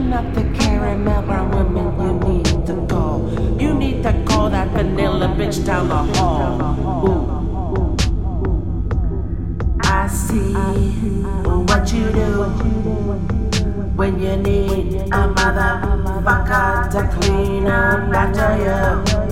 Not the caramel woman you need to call. You need to call that vanilla bitch down the hall. Ooh. I see what you do when you need a motherfucker to clean up after you.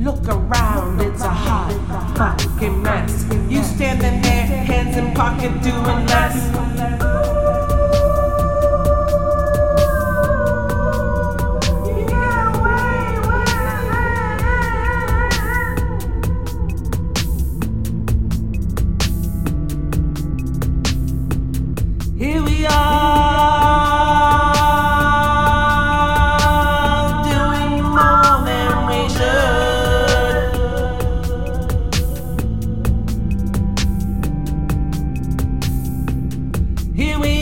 Look around, it's a hot fucking mess. You standing there, hands in pocket, doing less. Here we